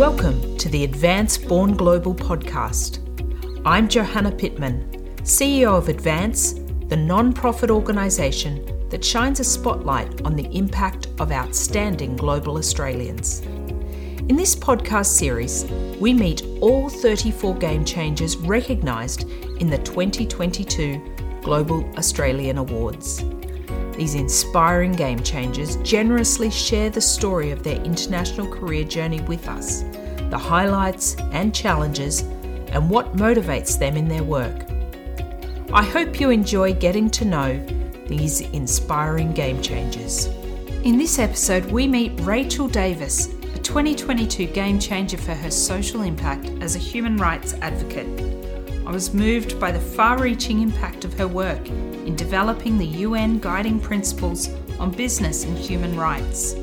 Welcome to the Advance Born Global podcast. I'm Johanna Pittman, CEO of Advance, the non profit organisation that shines a spotlight on the impact of outstanding global Australians. In this podcast series, we meet all 34 game changers recognised in the 2022 Global Australian Awards. These inspiring game changers generously share the story of their international career journey with us, the highlights and challenges, and what motivates them in their work. I hope you enjoy getting to know these inspiring game changers. In this episode, we meet Rachel Davis, a 2022 game changer for her social impact as a human rights advocate. I was moved by the far reaching impact of her work in developing the UN guiding principles on business and human rights.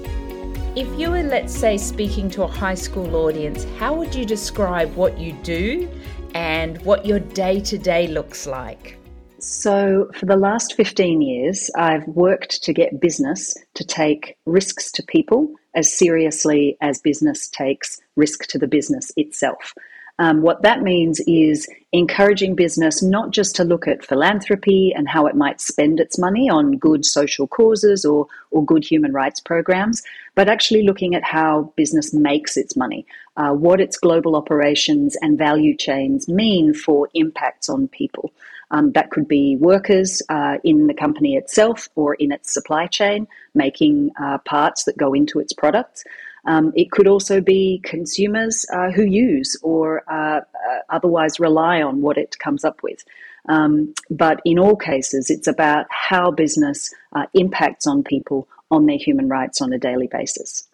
If you were, let's say, speaking to a high school audience, how would you describe what you do and what your day to day looks like? So, for the last 15 years, I've worked to get business to take risks to people as seriously as business takes risk to the business itself. Um, what that means is encouraging business not just to look at philanthropy and how it might spend its money on good social causes or, or good human rights programs, but actually looking at how business makes its money, uh, what its global operations and value chains mean for impacts on people. Um, that could be workers uh, in the company itself or in its supply chain, making uh, parts that go into its products. Um, it could also be consumers uh, who use or uh, uh, otherwise rely on what it comes up with. Um, but in all cases, it's about how business uh, impacts on people on their human rights on a daily basis.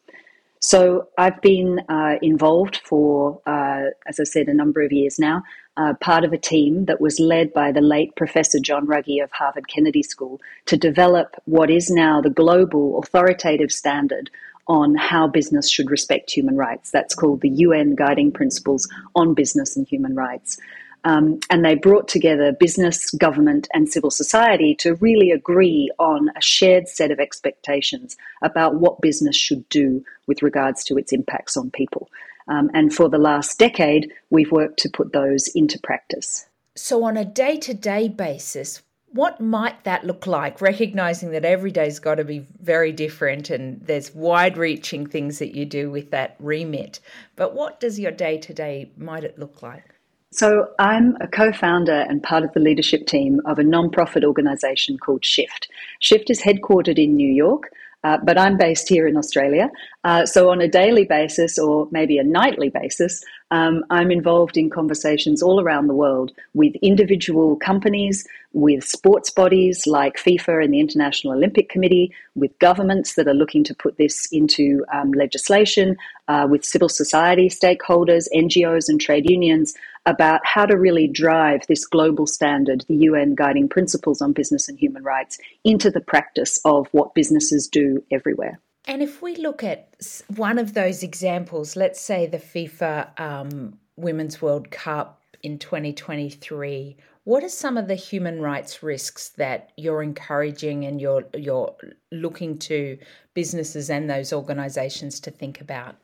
So I've been uh, involved for, uh, as I said, a number of years now, uh, part of a team that was led by the late Professor John Ruggie of Harvard Kennedy School to develop what is now the global authoritative standard on how business should respect human rights. That's called the UN Guiding Principles on Business and Human Rights. Um, and they brought together business, government, and civil society to really agree on a shared set of expectations about what business should do with regards to its impacts on people. Um, and for the last decade, we've worked to put those into practice. So, on a day to day basis, what might that look like? Recognizing that every day's got to be very different and there's wide reaching things that you do with that remit. But what does your day to day might it look like? So i'm a co-founder and part of the leadership team of a non-profit organization called shift. Shift is headquartered in new york uh, but I'm based here in Australia. Uh, so, on a daily basis or maybe a nightly basis, um, I'm involved in conversations all around the world with individual companies, with sports bodies like FIFA and the International Olympic Committee, with governments that are looking to put this into um, legislation, uh, with civil society stakeholders, NGOs, and trade unions about how to really drive this global standard, the UN guiding principles on business and human rights, into the practice of what businesses do everywhere. And if we look at one of those examples, let's say the FIFA um, Women's World Cup in 2023, what are some of the human rights risks that you're encouraging and you're you're looking to businesses and those organisations to think about?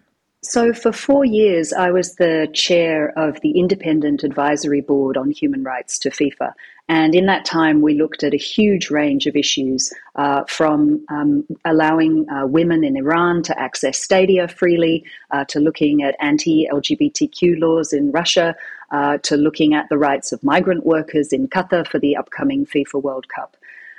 So, for four years, I was the chair of the Independent Advisory Board on Human Rights to FIFA. And in that time, we looked at a huge range of issues uh, from um, allowing uh, women in Iran to access stadia freely, uh, to looking at anti LGBTQ laws in Russia, uh, to looking at the rights of migrant workers in Qatar for the upcoming FIFA World Cup.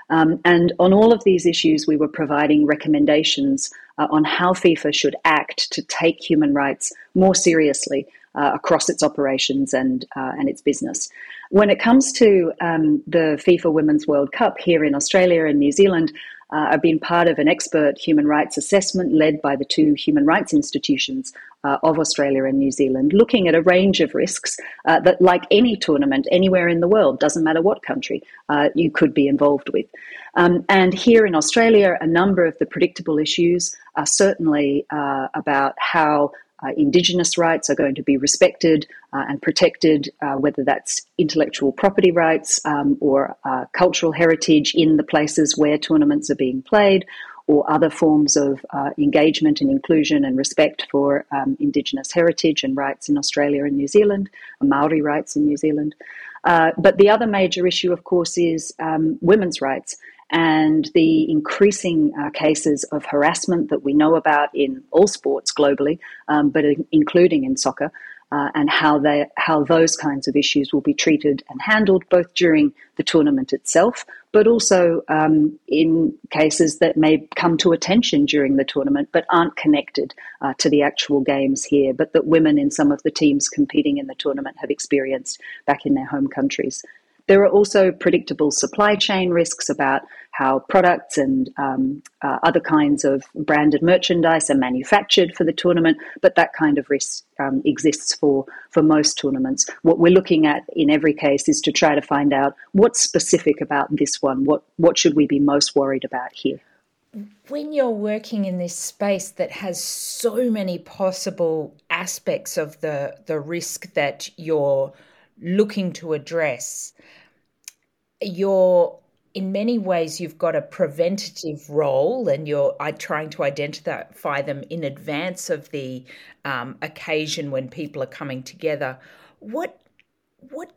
Um, and on all of these issues, we were providing recommendations uh, on how FIFA should act to take human rights more seriously uh, across its operations and uh, and its business. When it comes to um, the FIFA Women's World Cup here in Australia and New Zealand, uh, I've been part of an expert human rights assessment led by the two human rights institutions uh, of Australia and New Zealand, looking at a range of risks uh, that, like any tournament anywhere in the world, doesn't matter what country, uh, you could be involved with. Um, and here in Australia, a number of the predictable issues are certainly uh, about how uh, Indigenous rights are going to be respected uh, and protected, uh, whether that's intellectual property rights um, or uh, cultural heritage in the places where tournaments are being played, or other forms of uh, engagement and inclusion and respect for um, Indigenous heritage and rights in Australia and New Zealand, Maori rights in New Zealand. Uh, but the other major issue, of course, is um, women's rights and the increasing uh, cases of harassment that we know about in all sports globally, um, but including in soccer, uh, and how they how those kinds of issues will be treated and handled both during the tournament itself, but also um, in cases that may come to attention during the tournament but aren't connected uh, to the actual games here, but that women in some of the teams competing in the tournament have experienced back in their home countries. There are also predictable supply chain risks about how products and um, uh, other kinds of branded merchandise are manufactured for the tournament, but that kind of risk um, exists for, for most tournaments. What we're looking at in every case is to try to find out what's specific about this one, what, what should we be most worried about here when you're working in this space that has so many possible aspects of the the risk that you're looking to address you're in many ways you've got a preventative role and you're trying to identify them in advance of the um, occasion when people are coming together. What what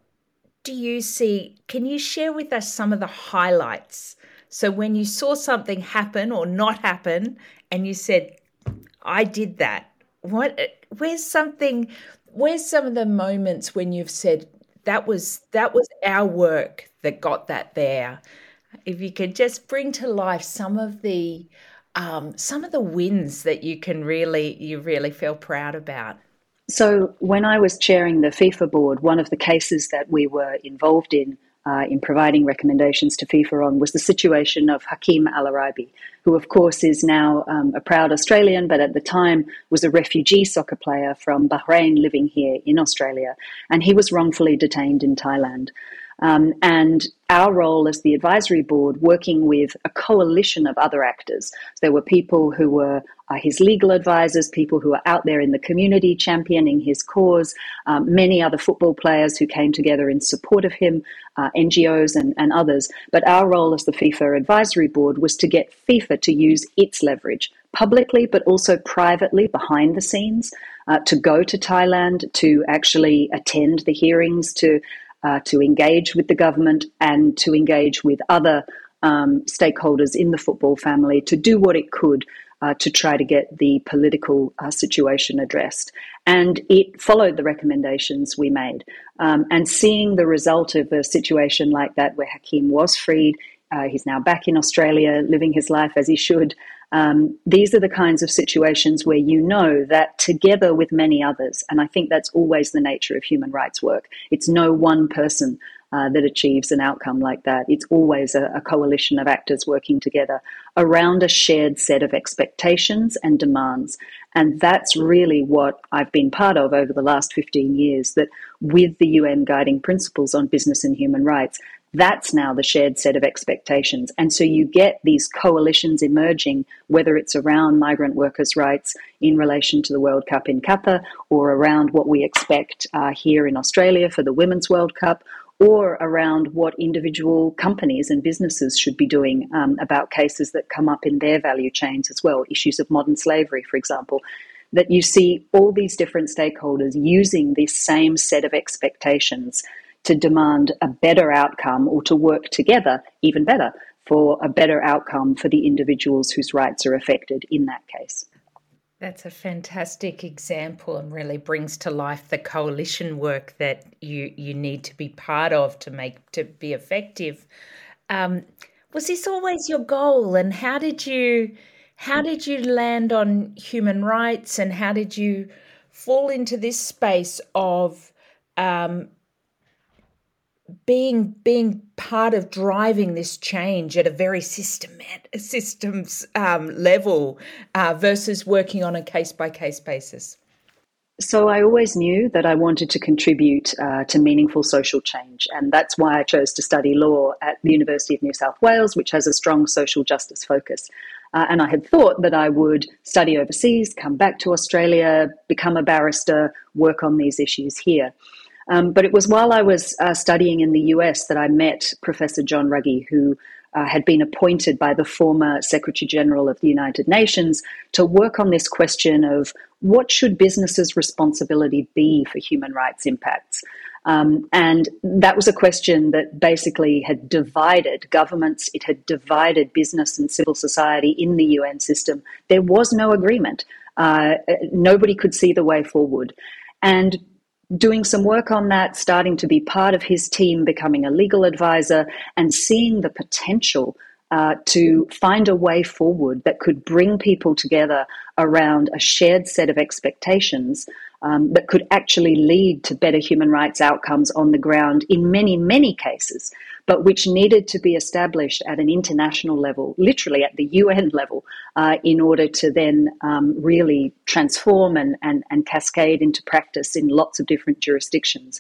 do you see can you share with us some of the highlights? So when you saw something happen or not happen and you said i did that what where's something where's some of the moments when you've said that was that was our work that got that there. If you could just bring to life some of the um, some of the wins that you can really you really feel proud about. So when I was chairing the FIFA board, one of the cases that we were involved in uh, in providing recommendations to FIFA on was the situation of Hakeem Al Araibi, who, of course, is now um, a proud Australian, but at the time was a refugee soccer player from Bahrain living here in Australia. And he was wrongfully detained in Thailand. Um, and our role as the advisory board, working with a coalition of other actors. There were people who were uh, his legal advisors, people who were out there in the community championing his cause, um, many other football players who came together in support of him, uh, NGOs and, and others. But our role as the FIFA advisory board was to get FIFA to use its leverage publicly, but also privately behind the scenes. Uh, to go to Thailand, to actually attend the hearings, to uh, to engage with the government and to engage with other um, stakeholders in the football family to do what it could uh, to try to get the political uh, situation addressed. And it followed the recommendations we made. Um, and seeing the result of a situation like that where Hakeem was freed, uh, he's now back in Australia, living his life as he should, um, these are the kinds of situations where you know that together with many others, and I think that's always the nature of human rights work, it's no one person uh, that achieves an outcome like that. It's always a, a, coalition of actors working together around a shared set of expectations and demands. And that's really what I've been part of over the last 15 years that with the UN guiding principles on business and human rights, that's now the shared set of expectations. And so you get these coalitions emerging, whether it's around migrant workers' rights in relation to the World Cup in Qatar, or around what we expect uh, here in Australia for the Women's World Cup, or around what individual companies and businesses should be doing um, about cases that come up in their value chains as well, issues of modern slavery, for example. That you see all these different stakeholders using this same set of expectations to demand a better outcome or to work together even better for a better outcome for the individuals whose rights are affected in that case. That's a fantastic example and really brings to life the coalition work that you you need to be part of to make to be effective. Um, was this always your goal, and how did you how did you land on human rights, and how did you fall into this space of um, being being part of driving this change at a very systemat, systems um, level uh, versus working on a case by case basis? So I always knew that I wanted to contribute uh, to meaningful social change, and that's why I chose to study law at the University of New South Wales, which has a strong social justice focus. Uh, and I had thought that I would study overseas, come back to Australia, become a barrister, work on these issues here. Um, but it was while I was uh, studying in the US that I met Professor John Ruggie, who uh, had been appointed by the former Secretary General of the United Nations to work on this question of what should businesses' responsibility be for human rights impacts. Um, and that was a question that basically had divided governments, it had divided business and civil society in the UN system. There was no agreement. Uh, nobody could see the way forward. And doing some work on that, starting to be part of his team, becoming a legal advisor, and seeing the potential uh, to find a way forward that could bring people together around a shared set of expectations um, that could actually lead to better human rights outcomes on the ground in many, many cases, but which needed to be established at an international level, literally at the UN level, uh, in order to then um, really transform and, and, and cascade into practice in lots of different jurisdictions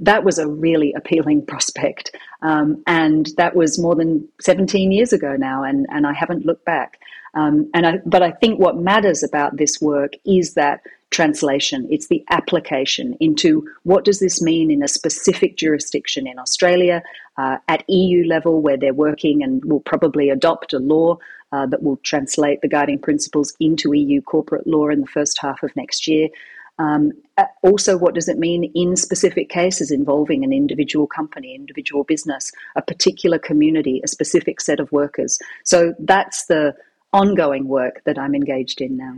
that was a really appealing prospect. Um, and that was more than 17 years ago now, and, and I haven't looked back. Um, and I, but I think what matters about this work is that translation. It's the application into what does this mean in a specific jurisdiction in Australia, uh, at EU level, where they're working and will probably adopt a law uh, that will translate the guiding principles into EU corporate law in the first half of next year. Um, uh, also, what does it mean in specific cases involving an individual company, individual business, a particular community, a specific set of workers? So that's the ongoing work that I'm engaged in now.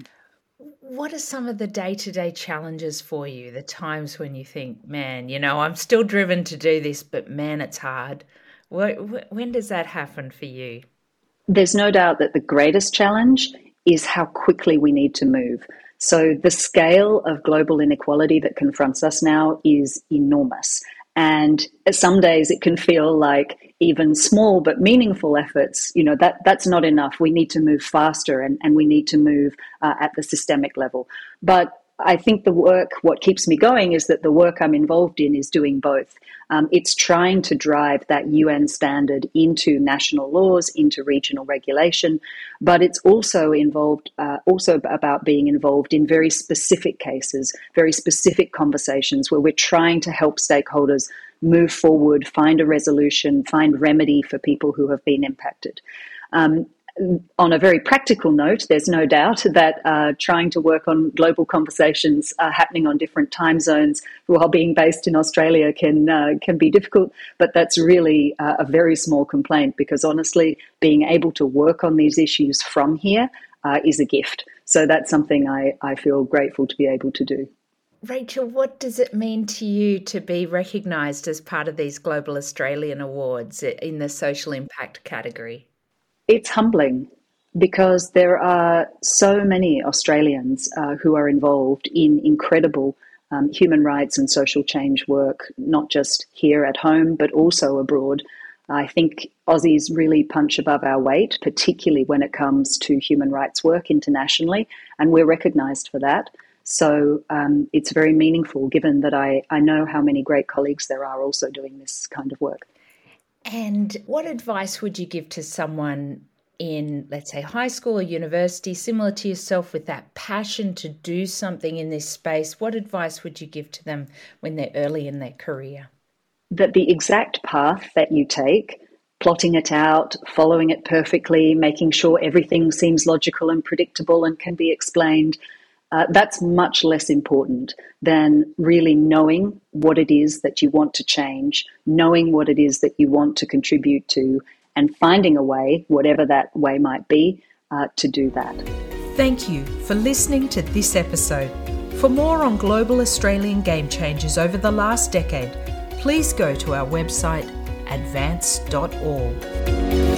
What are some of the day to day challenges for you? The times when you think, man, you know, I'm still driven to do this, but man, it's hard. When does that happen for you? There's no doubt that the greatest challenge is how quickly we need to move. So, the scale of global inequality that confronts us now is enormous. And some days it can feel like even small but meaningful efforts, you know, that, that's not enough. We need to move faster and, and we need to move uh, at the systemic level. But I think the work, what keeps me going is that the work I'm involved in is doing both. Um, it's trying to drive that UN standard into national laws, into regional regulation, but it's also involved, uh, also about being involved in very specific cases, very specific conversations where we're trying to help stakeholders move forward, find a resolution, find remedy for people who have been impacted. Um, on a very practical note, there's no doubt that uh, trying to work on global conversations uh, happening on different time zones while being based in Australia can uh, can be difficult. But that's really uh, a very small complaint because honestly, being able to work on these issues from here uh, is a gift. So that's something I, I feel grateful to be able to do. Rachel, what does it mean to you to be recognised as part of these Global Australian Awards in the social impact category? It's humbling because there are so many Australians uh, who are involved in incredible um, human rights and social change work, not just here at home, but also abroad. I think Aussies really punch above our weight, particularly when it comes to human rights work internationally, and we're recognised for that. So um, it's very meaningful given that I, I know how many great colleagues there are also doing this kind of work. And what advice would you give to someone in, let's say, high school or university, similar to yourself, with that passion to do something in this space? What advice would you give to them when they're early in their career? That the exact path that you take, plotting it out, following it perfectly, making sure everything seems logical and predictable and can be explained, uh, that's much less important than really knowing what it is that you want to change, knowing what it is that you want to contribute to, and finding a way, whatever that way might be, uh, to do that. Thank you for listening to this episode. For more on global Australian game changers over the last decade, please go to our website advance.org.